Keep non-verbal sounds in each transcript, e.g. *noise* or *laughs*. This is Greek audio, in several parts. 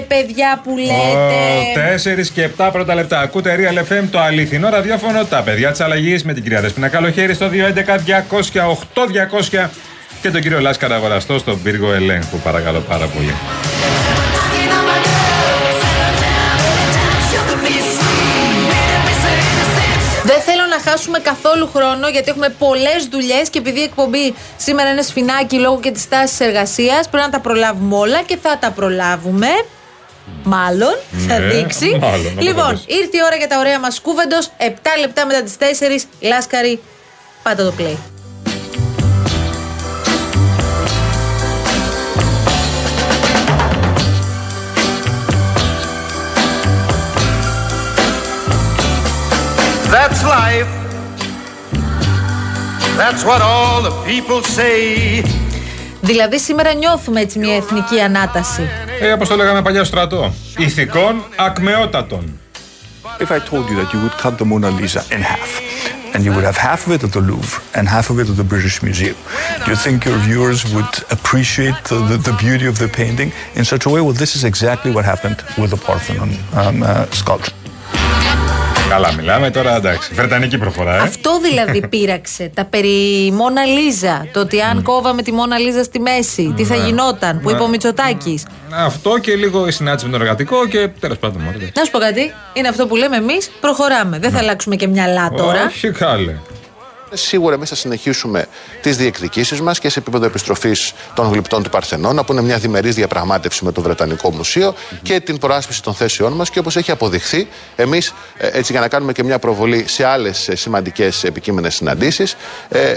Ορίστε, παιδιά που λέτε. 4 και 7 πρώτα λεπτά. Ακούτε Real FM, το αληθινό ραδιόφωνο. Τα παιδιά της αλλαγής με την κυρία Δεσπίνα Καλοχέρι στο 211 200 και τον κύριο Λάσκαρα Αγοραστό στον πύργο ελέγχου. Παρακαλώ πάρα πολύ. Δεν θέλω να χάσουμε καθόλου χρόνο γιατί έχουμε πολλές δουλειές και επειδή η εκπομπή σήμερα είναι σφινάκι λόγω και της τάσης εργασίας, πρέπει να τα προλάβουμε όλα και θα τα προλάβουμε. Μάλλον, θα Ναι, δείξει. μάλλον, να το λοιπόν, φανταστείς. ήρθε η ώρα για τα ωραία μας κούβεντος. 7 λεπτά μετά τις 4. Λάσκαρη, πάτα το play. That's life. That's what all the people say. Δηλαδή, σήμερα νιώθουμε έτσι μια εθνική ανάταση. Ε, όπω το λέγαμε παλιά στο στρατό. Ηθικών ακμεότατων. If I told you that you would cut the Mona Lisa in half, and you would have half of it at the Louvre and half of it at the British Museum, do you think your viewers would appreciate the, the, the beauty of the painting in such a way? Well, this is exactly what happened with the Parthenon um, uh, sculpture. Καλά, μιλάμε τώρα εντάξει. Βρετανική προφορά, ε. Αυτό δηλαδή *laughs* πείραξε. Τα περί Μόνα Λίζα. Το ότι αν κόβαμε τη Μόνα Λίζα στη μέση, τι θα γινόταν, που είπε ο Μητσοτάκης. Αυτό και λίγο η συνάντηση με τον εργατικό και τέλος πάντων. μωρέ, εντάξει. Να σου πω κάτι, είναι αυτό που λέμε εμείς, προχωράμε. Δεν θα αλλάξουμε και μυαλά τώρα. Όχι, καλέ. Σίγουρα εμείς θα συνεχίσουμε τις διεκδικήσεις μας και σε επίπεδο επιστροφής των γλυπτών του Παρθενώνα, που είναι μια διμερής διαπραγμάτευση με το Βρετανικό Μουσείο και την προάσπιση των θέσεών μας. Και όπως έχει αποδειχθεί, εμείς, έτσι για να κάνουμε και μια προβολή σε άλλες σημαντικές επικείμενες συναντήσεις,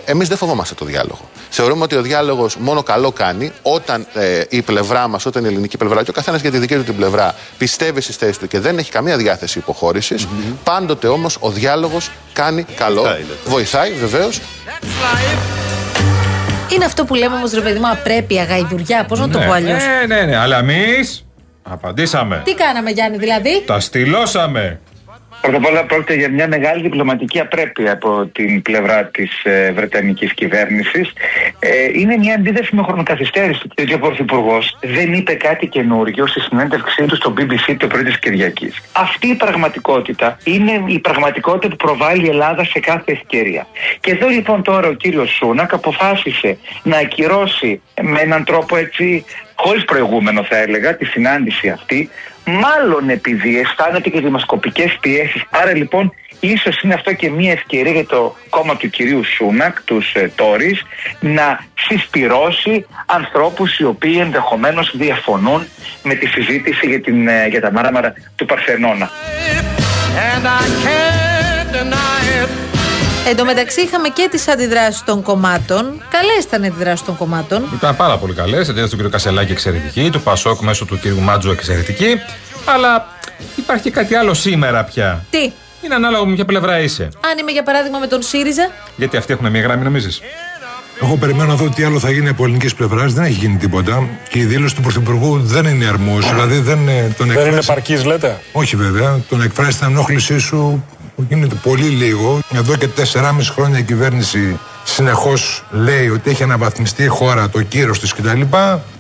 εμείς δεν φοβόμαστε το διάλογο. Θεωρούμε ότι ο διάλογος μόνο καλό κάνει όταν ε, η πλευρά μας, όταν η ελληνική πλευρά και ο καθένας για τη δική του την πλευρά πιστεύει στις θέσεις του και δεν έχει καμία διάθεση υποχώρησης. Πάντοτε όμως ο διάλογος κάνει καλό. Βοηθάει βεβαίως. Είναι αυτό που λέμε όμως ρε παιδί μου, απρέπεια, γαϊδουριά. Πώς να το Ναι, πω αλλιώς; Ναι, ναι, ναι. Αλλά εμείς απαντήσαμε. Τι κάναμε, Γιάννη, δηλαδή; Τα στυλώσαμε. Πρώτα απ' όλα πρόκειται για μια μεγάλη διπλωματική απρέπεια από την πλευρά της ε, Βρετανικής κυβέρνησης. Ε, είναι μια αντίθεση με χρονοκαθυστέρηση του κ. Πρωθυπουργός. Δεν είπε κάτι καινούριο στη συνέντευξή του στο BBC το πρωί της Κυριακής. Αυτή η πραγματικότητα είναι η πραγματικότητα που προβάλλει η Ελλάδα σε κάθε ευκαιρία. Και εδώ λοιπόν τώρα ο κύριος Σούνακ αποφάσισε να ακυρώσει με έναν τρόπο έτσι χωρίς προηγούμενο θα έλεγα τη συνάντηση αυτή μάλλον επειδή αισθάνεται και δημοσκοπικές πιέσεις άρα λοιπόν ίσως είναι αυτό και μια ευκαιρία για το κόμμα του κυρίου Σούνακ τους ε, Τόρις να συσπυρώσει ανθρώπους οι οποίοι ενδεχομένως διαφωνούν με τη συζήτηση για, την, ε, για τα μάραμα του Παρθενώνα. And I can't deny it. Εν τω μεταξύ είχαμε και τις αντιδράσεις των κομμάτων. Καλές ήταν οι αντιδράσεις των κομμάτων. Ήταν πάρα πολύ καλές. Αντίδραση του κ. Κασελάκη εξαιρετική, του Πασόκ μέσω του κ. Μάτζου εξαιρετική. Αλλά υπάρχει και κάτι άλλο σήμερα πια. Τι, Είναι ανάλογο με ποια πλευρά είσαι. αν είμαι για παράδειγμα με τον ΣΥΡΙΖΑ. Γιατί αυτοί έχουν μια γραμμή, νομίζεις; Εγώ περιμένω να δω τι άλλο θα γίνει από ελληνική πλευράς. Δεν έχει γίνει τίποτα. Και η δήλωση του Πρωθυπουργού δεν είναι αρμόζ. Δηλαδή δεν ε, τον Δεν είναι εκφράσει. παρκή, λέτε; Όχι βέβαια. Τον εκφράσει την ενόχλησή σου που γίνεται πολύ λίγο. Εδώ και 4,5 χρόνια η κυβέρνηση συνεχώς λέει ότι έχει αναβαθμιστεί η χώρα, το κύρος της κτλ.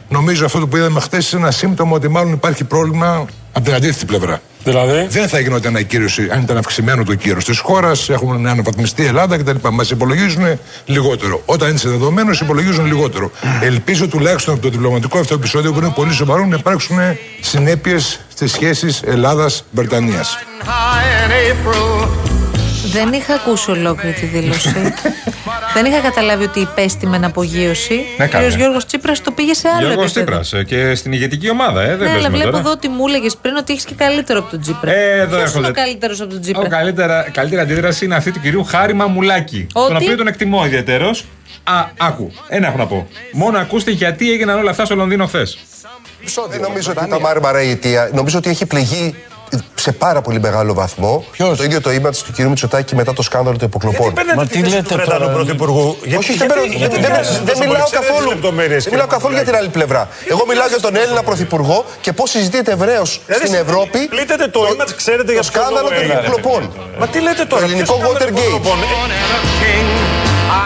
Νομίζω αυτό που είδαμε χθες είναι ένα σύμπτωμα ότι μάλλον υπάρχει πρόβλημα από την αντίθετη πλευρά. Δηλαδή; Δεν θα γινόταν ανακύρωση αν ήταν αυξημένο το κύρος της χώρας, έχουν αναβαθμιστεί η Ελλάδα κτλ. Μας υπολογίζουν λιγότερο. Όταν είναι σε δεδομένος, υπολογίζουν λιγότερο. Ελπίζω τουλάχιστον από το διπλωματικό αυτό επεισόδιο που είναι πολύ σοβαρό να υπάρξουν συνέπειες στις σχέσεις Ελλάδα-Βρετανία. High in April. Δεν είχα ακούσει ολόκληρη τη δήλωση. *laughs* Δεν είχα καταλάβει ότι υπέστη με απογείωση. Ναι, ο καλά. κ. Γιώργος Τσίπρας το πήγε σε άλλο Γιώργος επίπεδο. Τσίπρας και στην ηγετική ομάδα, ε. Δεν Ναι, αλλά παίζουμε βλέπω τώρα. εδώ ότι μου έλεγες πριν ότι έχεις και καλύτερο από τον Τσίπρα. Ε, εδώ Ποιος είναι έρχονται. ο καλύτερος από τον Ο Τσίπρα. καλύτερα, καλύτερη αντίδραση είναι αυτή του κυρίου Χάρη Μαμουλάκη. Ότι; Τον οποίο τον εκτιμώ ιδιαίτερος. Α, άκου. Ένα έχω να πω. Μόνο ακούστε γιατί έγιναν όλα αυτά στο Λονδίνο χθες. Δεν νομίζω ότι τα Μάρμαρα η αιτία. Νομίζω ότι έχει πληγεί σε πάρα πολύ μεγάλο βαθμό Ποιος; το ίδιο το image του κ. Μητσοτάκη μετά το σκάνδαλο των υποκλοπών. Μα τι λέτε τώρα. Πρωθυπουργού; Όχι, δεν, παίρνω- δεν, δεν, δεν μιλάω καθόλου. Δεν μιλάω καθόλου για την άλλη πλευρά. Εγώ μιλάω για τον Έλληνα Πρωθυπουργό και πώς συζητείται ευρέως στην Ευρώπη Πλήττεται το image, ξέρετε για το ποιο σκάνδαλο λόγο των έγινε. υποκλοπών. Μα τι λέτε τώρα. Το ελληνικό ποιο σκάνδαλο Watergate. υποκλοπών.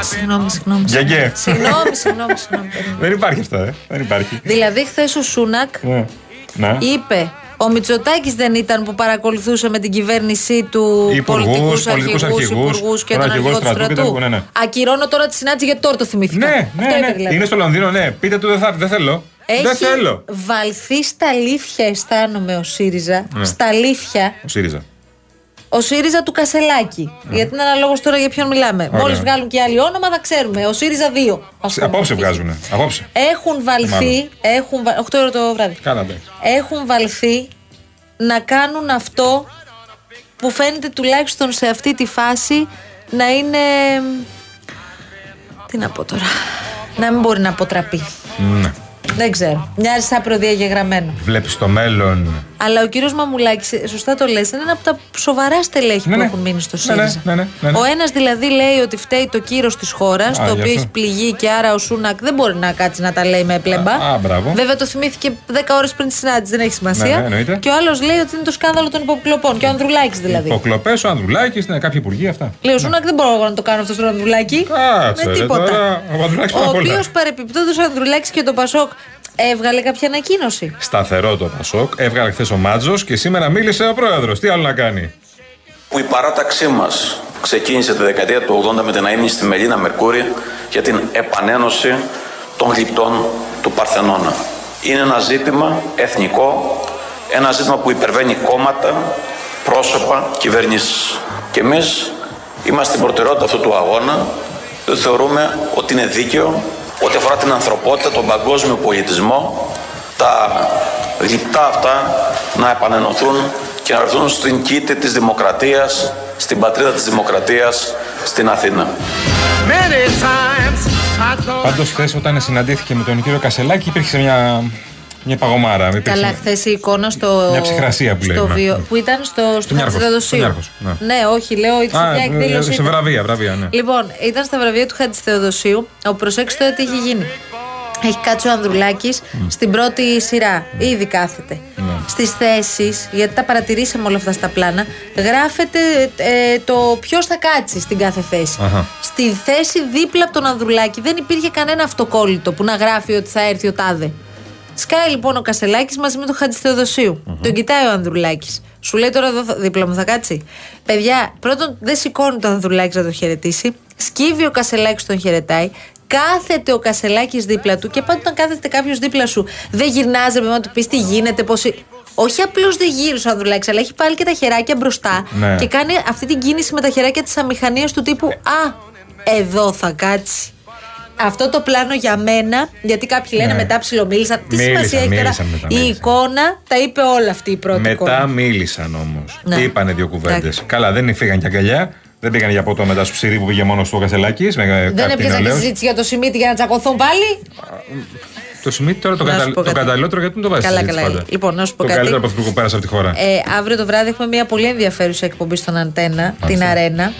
Συγγνώμη, συγγνώμη. Γιαγκέ. Συγγνώμη, συγγνώμη, συγγνώμη. περίμενε. Δεν υπάρχει αυτό, ε. Δεν υπάρχει. Δηλαδή, χθες ο Σούνακ Ναι. Ναι. είπε ο Μητσοτάκης δεν ήταν που παρακολουθούσε με την κυβέρνησή του Υπουργούς, πολιτικούς πολιτικούς αρχηγούς, αρχηγούς, υπουργούς και τον τον αρχηγός αρχηγό του στρατού και στρατού. τον- ναι, ναι. Ακυρώνω τώρα τη συνάντηση γιατί τώρα το θυμήθηκα. Ναι, ναι, Αυτό είπε ναι. δηλαδή. Είναι στο Λονδίνο, ναι. Πείτε του δεν, θα, δεν θέλω. Έχει Δεν θέλω. βαλθεί στα αλήθεια, αισθάνομαι ο ΣΥΡΙΖΑ. Ναι. Στα αλήθεια. Ο ΣΥΡΙΖΑ. Ο ΣΥΡΙΖΑ του Κασελάκη. Γιατί είναι αναλόγως τώρα για ποιον μιλάμε. Ναι. Ωραία. Μόλις βγάλουν και άλλοι όνομα, θα ξέρουμε. Ο ΣΥΡΙΖΑ 2. ας πούμε. Απόψε βγάζουνε. Απόψε. Έχουν βαλθεί. Μάλλον. Έχουν, βα- 8 ώρα το βράδυ. Κάνα εντάξει. Έχουν βαλθεί να κάνουν αυτό που φαίνεται τουλάχιστον σε αυτή τη φάση να είναι. Τι να πω τώρα. Να μην μπορεί να αποτραπεί. Ναι. Δεν ξέρω. Μοιάζει σαν προδιαγεγραμμένο. Βλέπεις το μέλλον. Αλλά ο κύριος Μαμουλάκης, σωστά το λες, είναι ένα από τα σοβαρά στελέχη Ναι, που ναι. έχουν μείνει στο Ναι, ναι, ΣΥΡΙΖΑ. ναι, ναι, ναι, ναι. Ο ένας δηλαδή λέει ότι φταίει το κύρος της χώρας, το γι' οποίο αυτό. έχει πληγεί και άρα ο Σούνακ δεν μπορεί να κάτσει να τα λέει με πλέμπα. Α, α, μπράβο. Βέβαια το θυμήθηκε 10 ώρες πριν τη συνάντηση, δεν έχει σημασία. Ναι, ναι, εννοείται. και ο άλλος λέει ότι είναι το σκάνδαλο των υποκλοπών. Και ο Ανδρουλάκης δηλαδή. Υποκλοπές, ο Ανδρουλάκης, είναι κάποιοι υπουργοί αυτά. Λέει ο Σούνακ δεν μπορώ εγώ να το κάνω αυτό στον Ανδρουλάκη. Κάτσε, με ρε, τίποτα. τώρα, ο Ανδρουλάκης ο πάνω απ' όλα. οποίος παρεπιπτόντως ο Ανδρουλάκης και το Πασόκ έβγαλε κάποια ανακοίνωση. Σταθερό το Πασόκ. Έβγαλε χθες ο Μάτζος και σήμερα μίλησε ο πρόεδρος. Τι άλλο να κάνει; που η παράταξή μας ξεκίνησε τη δεκαετία του 80 με την αείμνη στη Μελίνα Μερκούρη για την επανένωση των γλυπτών του Παρθενώνα. Είναι ένα ζήτημα εθνικό, ένα ζήτημα που υπερβαίνει κόμματα, πρόσωπα, κυβερνήσεις. Και εμείς είμαστε στην προτεραιότητα αυτού του αγώνα, διότι θεωρούμε ότι είναι δίκαιο, ότι αφορά την ανθρωπότητα, τον παγκόσμιο πολιτισμό, τα γλυπτά αυτά να επανενωθούν και να έρθουν στην κήτη της δημοκρατίας, στην πατρίδα της δημοκρατίας, στην Αθήνα. Many times I thought Πάντως χθες όταν συναντήθηκε με τον κύριο Κασελάκη υπήρχε μια, μια παγωμάρα. Υπήρξε- Καλά, χθες η εικόνα στο. Μια ψυχρασία που στο λέμε. βιο- Που ήταν στο, στο Νιάρχος, Χατζηθεοδοσίου. στο Νιάρχος, ναι. ναι, όχι, λέω η Α, ψηφιακή ε, εκδήλωση. σε ήταν. βραβεία, βραβεία, ναι. Λοιπόν, ήταν στα βραβεία του Χατζηθεοδοσίου. Ο προσέξτε τώρα τι έχει γίνει. Έχει κάτσει ο Ανδρουλάκης στην πρώτη σειρά. Ήδη κάθεται. Ναι. Στις θέσεις, γιατί τα παρατηρήσαμε όλα αυτά στα πλάνα, γράφεται ε, το ποιος θα κάτσει στην κάθε θέση. Αχα. Στη θέση δίπλα από τον Ανδρουλάκη δεν υπήρχε κανένα αυτοκόλλητο που να γράφει ότι θα έρθει ο τάδε. Σκάει λοιπόν ο Κασελάκη μαζί με τον Χατζηθεοδοσίου. Τον κοιτάει ο Ανδρουλάκης. Σου λέει τώρα εδώ θα- δίπλα μου θα κάτσει. Παιδιά, πρώτον δεν σηκώνει τον Ανδρουλάκη να τον χαιρετήσει. Σκύβει ο Κασελάκη τον χαιρετάει. Κάθεται ο Κασελάκη δίπλα του και πάντα όταν κάθεται κάποιος δίπλα σου, δεν γυρνάζει με να του πεις τι γίνεται, πώς. Όχι απλώς δεν γύρισε ο Ανδρουλάκης, αλλά έχει πάλι και τα χεράκια μπροστά Ναι. και κάνει αυτή την κίνηση με τα χεράκια της αμηχανίας του τύπου Α, εδώ θα κάτσει. Αυτό το πλάνο για μένα, γιατί κάποιοι λένε Ναι. μετά ψιλομίλησαν. Τι Μίλησαν, σημασία έχει τώρα. μίλησαν μετά, Η μίλησαν. εικόνα τα είπε όλα αυτή η πρώτη Μετά εικόνα. μίλησαν όμως. Ναι. Είπανε δύο κουβέντες. Εντάξει. Καλά, δεν φύγαν και αγκαλιά. Δεν πήγαν για ποτό μετά στο ψυρί που πήγε μόνος του ο Κασελάκης. Δεν έπιασαν και συζήτηση για το Σιμίτι για να τσακωθούν πάλι; Το Σιμίτι τώρα το, Να σου κατα... πω το κάτι. καταλληλότερο γιατί δεν το βάζεις Καλά, συζήτηση καλά. πάντα. Λοιπόν, να σου πω το κάτι. καλύτερο πρωθυπουργό που πέρασε από τη χώρα. Ε, αύριο το βράδυ έχουμε μια πολύ ενδιαφέρουσα εκπομπή στον Αντένα, την Αρένα,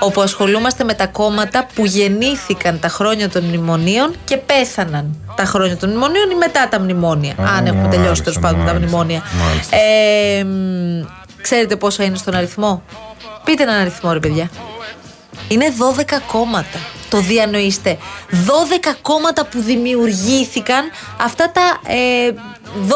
όπου ασχολούμαστε με τα κόμματα που γεννήθηκαν τα χρόνια των μνημονίων και πέθαναν τα χρόνια των μνημονίων ή μετά τα μνημόνια. Α, αν έχουμε τελειώσει μάλιστα, τέλος πάντων τα μάλιστα, μνημόνια. μάλιστα. Ε, μ, ξέρετε πόσα είναι στον αριθμό; Πείτε έναν αριθμό, ρε παιδιά. Είναι 12 κόμματα. Το διανοείστε. 12 κόμματα που δημιουργήθηκαν αυτά τα ε, 12-13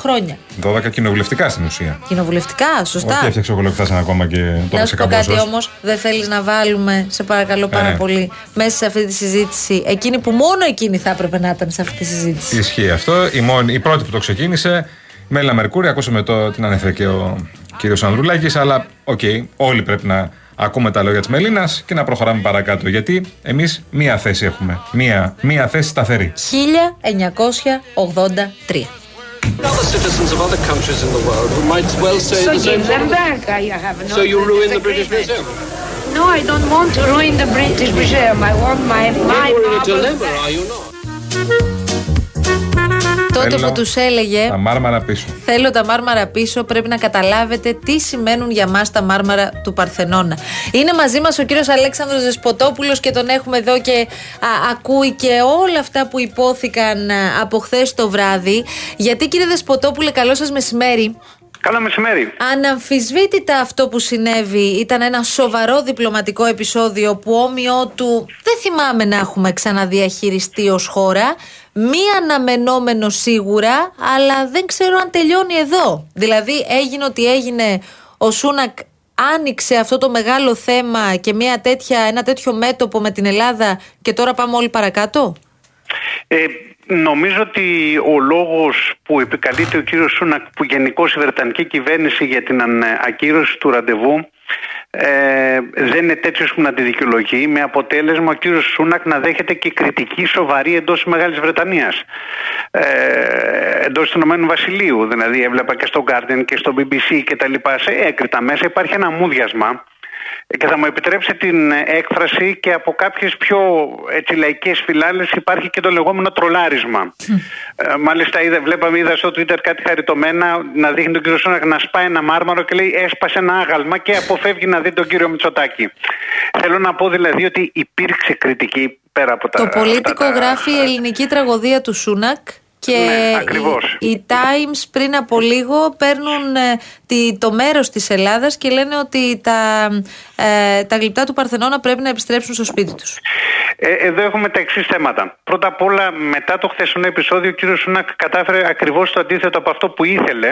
χρόνια. 12 κοινοβουλευτικά στην ουσία. Κοινοβουλευτικά, σωστά. Όχι, έφτιαξε ο κολοκτά ένα κόμμα και το Να έπαιξε σου πω κάτι καμπόσος. όμως, δεν θέλεις να βάλουμε, σε παρακαλώ πάρα Ε. πολύ, μέσα σε αυτή τη συζήτηση, εκείνη που μόνο εκείνη θα έπρεπε να ήταν σε αυτή τη συζήτηση. Ισχύει αυτό. Η, μόνη, η πρώτη που το ξεκίνησε, Μέλα Μερκούρη, ακούσαμε το, την ανέφερε και ο κύριος Ανδρουλάκης, αλλά οκ, όλοι πρέπει να Ακούμε τα λόγια της Μελίνας και να προχωράμε παρακάτω, γιατί εμείς μία θέση έχουμε. Μία, μία θέση σταθερή. 1983. Τότε Θέλω που τους έλεγε Τα μάρμαρα πίσω. Θέλω τα μάρμαρα πίσω. Πρέπει να καταλάβετε τι σημαίνουν για μας τα μάρμαρα του Παρθενώνα. Είναι μαζί μας ο κύριος Αλέξανδρος Δεσποτόπουλος και τον έχουμε εδώ και α, ακούει και όλα αυτά που υπόθηκαν α, από χθες το βράδυ. Γιατί κύριε Δεσποτόπουλε, καλό σας μεσημέρι. Καλό μεσημέρι. Αναμφισβήτητα αυτό που συνέβη ήταν ένα σοβαρό διπλωματικό επεισόδιο που όμοιό του δεν θυμάμαι να έχουμε ξαναδιαχειριστεί ως χώρα. Μη αναμενόμενο σίγουρα, αλλά δεν ξέρω αν τελειώνει εδώ. Δηλαδή έγινε ότι έγινε ο Σούνακ άνοιξε αυτό το μεγάλο θέμα και μια τέτοια, ένα τέτοιο μέτωπο με την Ελλάδα και τώρα πάμε όλοι παρακάτω; Ε, νομίζω ότι ο λόγος που επικαλείται ο κύριος Σούνακ που γενικώς η Βρετανική κυβέρνηση για την ανε- ακύρωση του ραντεβού ε, δεν είναι τέτοιος που να τη δικαιολογεί με αποτέλεσμα ο κύριος Σούνακ να δέχεται και κριτική σοβαρή εντός της Μεγάλης Βρετανίας. Ε, εντός του Ηνωμένου Βασιλείου δηλαδή έβλεπα και στο Guardian και στο BBC και τα λοιπά σε έκρητα μέσα υπάρχει ένα μούδιασμα και θα μου επιτρέψει την έκφραση και από κάποιες πιο έτσι, λαϊκές φυλάλες υπάρχει και το λεγόμενο τρολάρισμα. Ε, μάλιστα είδα, βλέπαμε, είδα στο Twitter κάτι χαριτωμένα να δείχνει τον κύριο Σούνακ να σπάει ένα μάρμαρο και λέει έσπασε ένα άγαλμα και αποφεύγει να δει τον κύριο Μητσοτάκη. Θέλω να πω δηλαδή ότι υπήρξε κριτική πέρα από τα... Το αυτά πολίτικο τα- γράφει η ελληνική τραγωδία του Σούνακ και Ναι, ακριβώς. οι, οι Times πριν από λίγο παίρνουν ε, τη, το μέρος της Ελλάδας και λένε ότι τα, ε, τα γλυπτά του Παρθενώνα πρέπει να επιστρέψουν στο σπίτι τους. Ε, εδώ έχουμε τα εξής θέματα. Πρώτα απ' όλα, μετά το χθεσινό επεισόδιο, ο κύριος Σούνακ κατάφερε ακριβώς το αντίθετο από αυτό που ήθελε.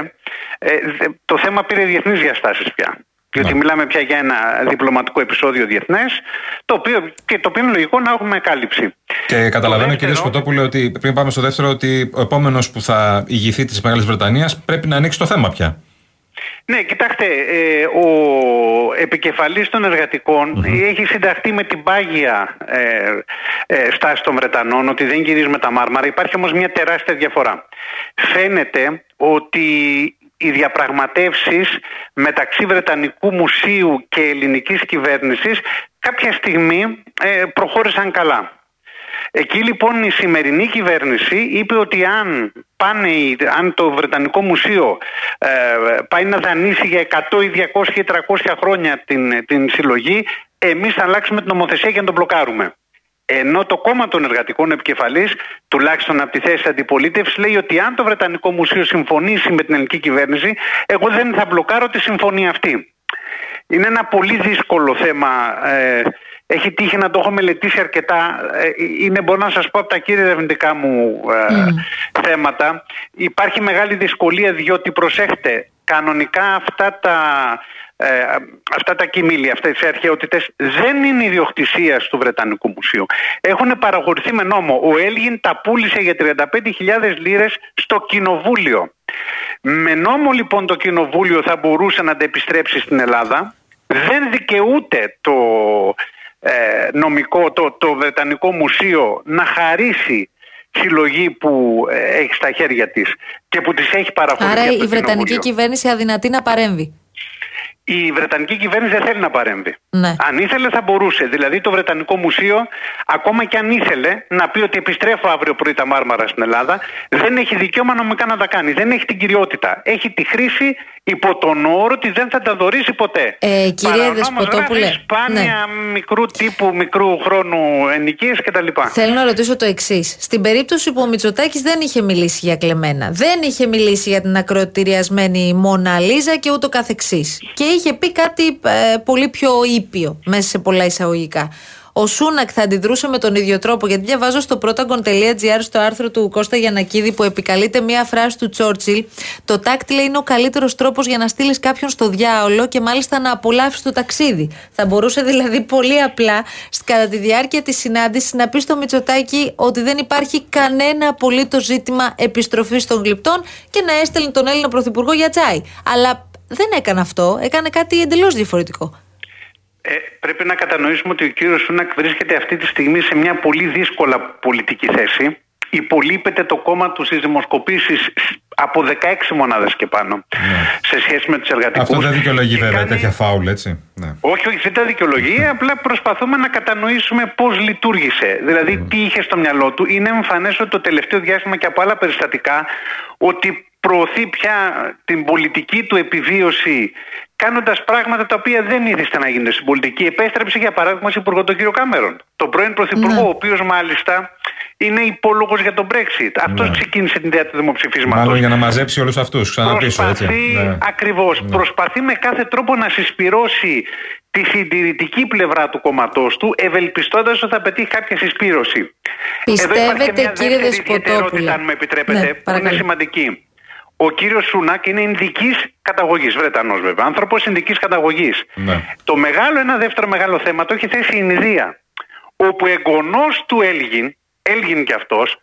Ε, δε- το θέμα πήρε διεθνείς διαστάσεις πια. Διότι μιλάμε πια για ένα διπλωματικό επεισόδιο διεθνές, το οποίο, και το οποίο είναι λογικό να έχουμε κάλυψη. Και καταλαβαίνω, κύριε Σκοτόπουλε, ότι πριν πάμε στο δεύτερο, ότι ο επόμενος που θα ηγηθεί της Μεγάλης Βρετανίας πρέπει να ανοίξει το θέμα πια. Ναι, κοιτάξτε, ε, ο επικεφαλής των εργατικών έχει συνταχθεί με την πάγια ε, ε, στάση των Βρετανών ότι δεν γυρίζουμε τα μάρμαρα. Υπάρχει όμως μια τεράστια διαφορά. Φαίνεται ότι οι διαπραγματεύσεις μεταξύ Βρετανικού Μουσείου και ελληνικής κυβέρνησης κάποια στιγμή ε, προχώρησαν καλά. Εκεί λοιπόν η σημερινή κυβέρνηση είπε ότι αν, πάνε, οι- αν το Βρετανικό Μουσείο ε, πάει να δανείσει για 100 ή 200 ή 300 χρόνια την, την συλλογή, εμείς θα αλλάξουμε την νομοθεσία για να τον μπλοκάρουμε. Ενώ το κόμμα των εργατικών επικεφαλής, τουλάχιστον από τη θέση αντιπολίτευσης, λέει ότι αν το Βρετανικό Μουσείο συμφωνήσει με την ελληνική κυβέρνηση, εγώ δεν θα μπλοκάρω τη συμφωνία αυτή. Είναι ένα πολύ δύσκολο θέμα. Ε, έχει τύχει να το έχω μελετήσει αρκετά. Ε, είναι, μπορώ να σας πω, από τα κύρια ερευνητικά μου ε, θέματα. Υπάρχει μεγάλη δυσκολία διότι, προσέχτε, κανονικά αυτά τα, ε, αυτά τα κοιμήλια, αυτές τις αρχαιότητες δεν είναι ιδιοκτησία του Βρετανικού Μουσείου. Έχουν παραγωγηθεί με νόμο. Ο Έλγιν τα πούλησε για 35.000 λίρες στο κοινοβούλιο. Με νόμο λοιπόν το κοινοβούλιο θα μπορούσε να τα επιστρέψει στην Ελλάδα. Δεν δικαιούται το ε, νομικό, το, το Βρετανικό Μουσείο να χαρίσει συλλογή που ε, έχει στα χέρια της και που της έχει παραχωρήσει Άρα από η το Βρετανική Κοινοβούλιο. κυβέρνηση αδυνατεί να παρέμβει. Η Βρετανική κυβέρνηση δεν θέλει να παρέμβει. Ναι. Αν ήθελε θα μπορούσε. Δηλαδή το Βρετανικό Μουσείο, ακόμα και αν ήθελε να πει ότι επιστρέφω αύριο πρωί τα μάρμαρα στην Ελλάδα, δεν έχει δικαίωμα νομικά να τα κάνει. Δεν έχει την κυριότητα. Έχει τη χρήση υπό τον όρο ότι δεν θα τα δωρήσει ποτέ. Ε, κύριε Παρανόμως Δεσποτόπουλε, γράφεις σπάνια μικρού τύπου, μικρού χρόνου ενοικίες κτλ. Θέλω να ρωτήσω το εξής. Στην περίπτωση που ο Μητσοτάκης δεν είχε μιλήσει για κλεμμένα, δεν είχε μιλήσει για την ακροτηριασμένη Μόνα Λίζα και ούτω καθεξής Και είχε πει κάτι ε, πολύ πιο ήπιο, μέσα σε πολλά εισαγωγικά. Ο Σούνακ θα αντιδρούσε με τον ίδιο τρόπο, γιατί διαβάζω στο protagon.gr στο άρθρο του Κώστα Γιανακίδη που επικαλείται μία φράση του Τσόρτσιλ. Το τάκτη λέει είναι ο καλύτερος τρόπος για να στείλεις κάποιον στο διάολο και μάλιστα να απολαύσεις το ταξίδι. Θα μπορούσε δηλαδή πολύ απλά σ- κατά τη διάρκεια της συνάντησης να πεις στο Μητσοτάκη ότι δεν υπάρχει κανένα απολύτως ζήτημα επιστροφής των γλυπτών και να έστελνε τον Έλληνα Πρωθυπουργό για τσάι. Αλλά δεν έκανε αυτό, έκανε κάτι εντελώς διαφορετικό. Ε, πρέπει να κατανοήσουμε ότι ο κύριος Σούνακ βρίσκεται αυτή τη στιγμή σε μια πολύ δύσκολα πολιτική θέση. Υπολείπεται το κόμμα του στις δημοσκοπήσεις από 16 μονάδες και πάνω σε σχέση με τους εργατικούς. Αυτό δεν δικαιολογεί Και βέβαια κάνει- τέτοια φάουλ, έτσι. Ναι. όχι, όχι, δεν τα δικαιολογεί. Απλά προσπαθούμε να κατανοήσουμε πώς λειτουργήσε. Δηλαδή, τι είχε στο μυαλό του. Είναι εμφανές ότι το τελευταίο διάστημα και από άλλα περιστατικά ότι προωθεί πια την πολιτική του επιβίωση κάνοντας πράγματα τα οποία δεν ήθιστε να γίνονται στην πολιτική. Επέστρεψε, για παράδειγμα, σε υπουργό τον κύριο Κάμερον, τον πρώην πρωθυπουργό, ο οποίος μάλιστα είναι υπόλογος για τον Brexit. Αυτός Ναι. ξεκίνησε την ιδέα του δημοψηφίσματος. Μάλλον για να μαζέψει όλους αυτούς ξαναπίσω. Έτσι. Προσπαθεί, Ναι. ακριβώς, προσπαθεί με κάθε τρόπο να συσπυρώσει τη συντηρητική πλευρά του κόμματός του, ευελπιστώντας ότι θα πετύχει κάποια συσπήρωση. Εδώ υπάρχει και Πιστεύετε, μια κύριε δεύτερη Δεσποτόπουλε; ιδιαιτερότητα, αν με επιτρέπετε, Ναι, που είναι παρακαλώ. σημαντική. Ο κύριος Σούνακ είναι Ινδική καταγωγής, Βρετανός βέβαια, άνθρωπος Ινδική καταγωγής. Ναι. Το μεγάλο, ένα δεύτερο μεγάλο θέμα το έχει θέσει η Ινδία. Όπου εγγονός του Έλγιν, Έλγιν κι αυτός,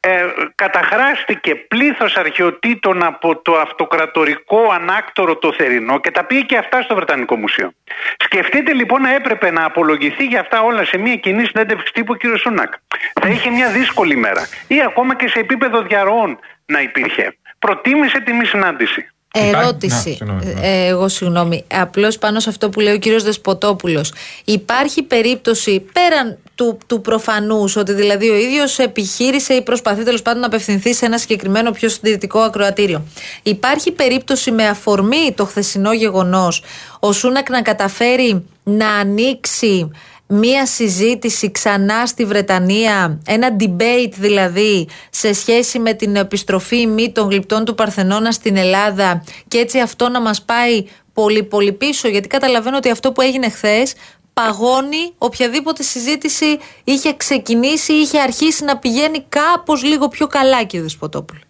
ε, καταχράστηκε πλήθος αρχαιοτήτων από το αυτοκρατορικό ανάκτορο το θερινό και τα πήγε και αυτά στο Βρετανικό Μουσείο. Σκεφτείτε λοιπόν να έπρεπε να απολογηθεί για αυτά όλα σε μια κοινή συνέντευξη τύπου ο κ. Σούνακ. Θα είχε μια δύσκολη μέρα ή ακόμα και σε επίπεδο διαρροών να υπήρχε. Προτίμησε τη μη συνάντηση. Ερώτηση. Να, συγγνώμη, Ε, εγώ συγγνώμη. Απλώς πάνω σε αυτό που λέει ο κύριος Δεσποτόπουλος. Υπάρχει περίπτωση πέραν του, του προφανούς ότι δηλαδή ο ίδιος επιχείρησε ή προσπαθεί τέλος πάντων να απευθυνθεί σε ένα συγκεκριμένο πιο συντηρητικό ακροατήριο. Υπάρχει περίπτωση με αφορμή το χθεσινό γεγονός ο Σούνακ να καταφέρει να ανοίξει μία συζήτηση ξανά στη Βρετανία, ένα debate δηλαδή σε σχέση με την επιστροφή ή μη των γλυπτών του Παρθενώνα στην Ελλάδα και έτσι αυτό να μας πάει πολύ πολύ πίσω γιατί καταλαβαίνω ότι αυτό που έγινε χθες παγώνει οποιαδήποτε συζήτηση είχε ξεκινήσει ή είχε αρχίσει να πηγαίνει κάπως λίγο πιο καλά κύριε Δεσποτόπουλο.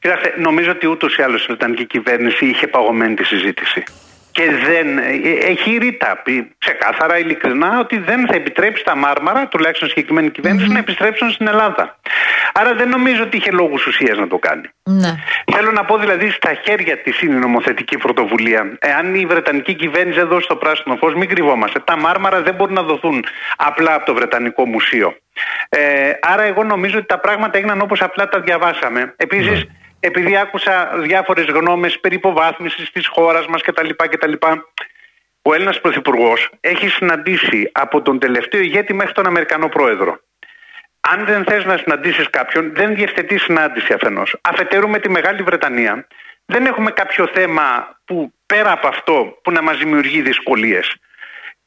Κοιτάξτε, νομίζω ότι ούτως ή άλλως η Βρετανική κυβέρνηση είχε παγωμένη τη συζήτηση. Και δεν ε, έχει ρητά πει ξεκάθαρα, ειλικρινά, ότι δεν θα επιτρέψει τα μάρμαρα, τουλάχιστον η συγκεκριμένη κυβέρνηση, να επιστρέψουν στην Ελλάδα. Άρα δεν νομίζω ότι είχε λόγους ουσίας να το κάνει. Ναι. Θέλω να πω δηλαδή στα χέρια της είναι η νομοθετική πρωτοβουλία. Εάν η Βρετανική κυβέρνηση δεν δώσει το πράσινο φως, μην κρυβόμαστε. Τα μάρμαρα δεν μπορούν να δοθούν απλά από το Βρετανικό Μουσείο. Ε, άρα εγώ νομίζω ότι τα πράγματα έγιναν όπως απλά τα διαβάσαμε. Επίσης, επειδή άκουσα διάφορες γνώμες περί υποβάθμισης της χώρας μας κτλ. κτλ. Ο Έλληνας Πρωθυπουργός έχει συναντήσει από τον τελευταίο ηγέτη μέχρι τον Αμερικανό Πρόεδρο. Αν δεν θες να συναντήσεις κάποιον, δεν διευθετείς συνάντηση αφενός. Αφετέρου με τη Μεγάλη Βρετανία, δεν έχουμε κάποιο θέμα που πέρα από αυτό που να μας δημιουργεί δυσκολίες.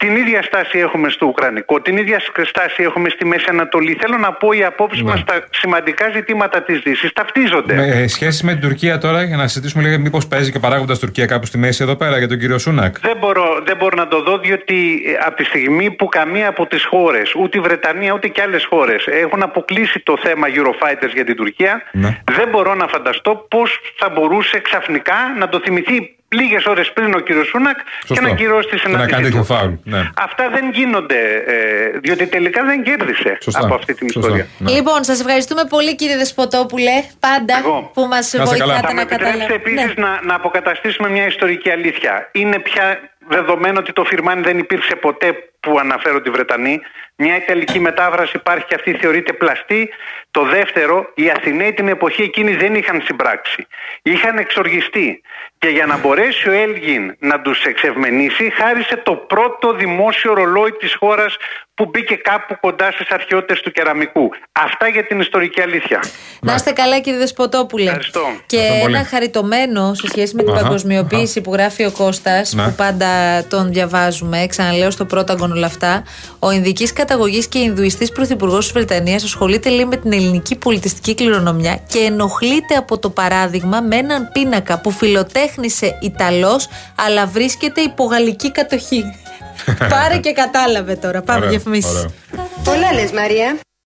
Την ίδια στάση έχουμε στο Ουκρανικό, την ίδια στάση έχουμε στη Μέση Ανατολή. Θέλω να πω, οι απόψεις Ναι. μας στα σημαντικά ζητήματα της Δύσης ταυτίζονται. Με σχέση με την Τουρκία τώρα, για να συζητήσουμε λίγο, μήπως παίζει και παράγοντας Τουρκία κάπου στη μέση εδώ πέρα για τον κύριο Σούνακ. Δεν μπορώ, δεν μπορώ να το δω διότι ε, από τη στιγμή που καμία από τις χώρες, ούτε η Βρετανία ούτε και άλλες χώρες έχουν αποκλείσει το θέμα Eurofighters για την Τουρκία, Ναι. δεν μπορώ να φανταστώ πώς θα μπορούσε ξαφνικά να το θυμηθεί λίγες ώρες πριν ο κύριος Σούνακ και να κυρώσει τη Και να κάνει συνάντηση τέτοιο του. φάουλ. Ναι. Αυτά δεν γίνονται, ε, διότι τελικά δεν κέρδισε Σωστά. από αυτή την Σωστά. ιστορία. Ναι. Λοιπόν, σας ευχαριστούμε πολύ κύριε Δεσποτόπουλε πάντα Εγώ. που μας Να είστε καλά. βοηθάτε Θα με να επιτρέψετε καταλάβουμε. επίσης να, να αποκαταστήσουμε μια ιστορική αλήθεια. Είναι πια δεδομένο ότι το Φιρμάνι δεν υπήρξε ποτέ που αναφέρονται οι Βρετανοί. Μια ιταλική μετάφραση υπάρχει και αυτή θεωρείται πλαστή. Το δεύτερο, οι Αθηναίοι την εποχή εκείνη δεν είχαν συμπράξει. Είχαν εξοργιστεί. Και για να μπορέσει ο Έλγιν να τους εξευμενήσει, χάρισε το πρώτο δημόσιο ρολόι της χώρας που μπήκε κάπου κοντά στις αρχαιότητες του κεραμικού. Αυτά για την ιστορική αλήθεια. Να είστε καλά, κύριε Δεσποτόπουλε. Ευχαριστώ. Και Ευχαριστώ πολύ. ένα χαριτωμένο σε σχέση με την Αχα, παγκοσμιοποίηση που γράφει ο Κώστας Ναι. που πάντα τον διαβάζουμε. Ξαναλέω στο πρόταγκον όλα αυτά. Ο Ινδικής καταγωγής και Ινδουιστής Πρωθυπουργός της Βρετανίας ασχολείται λέει με την ελληνική πολιτιστική κληρονομιά και ενοχλείται από το παράδειγμα με έναν πίνακα που φιλοτέχνησε Ιταλός, αλλά βρίσκεται υπό γαλλική κατοχή. Πάρε και κατάλαβε τώρα. Πάμε Ωραίο, διαφημίσεις. ωραίο. Πολλά λες Μαρία.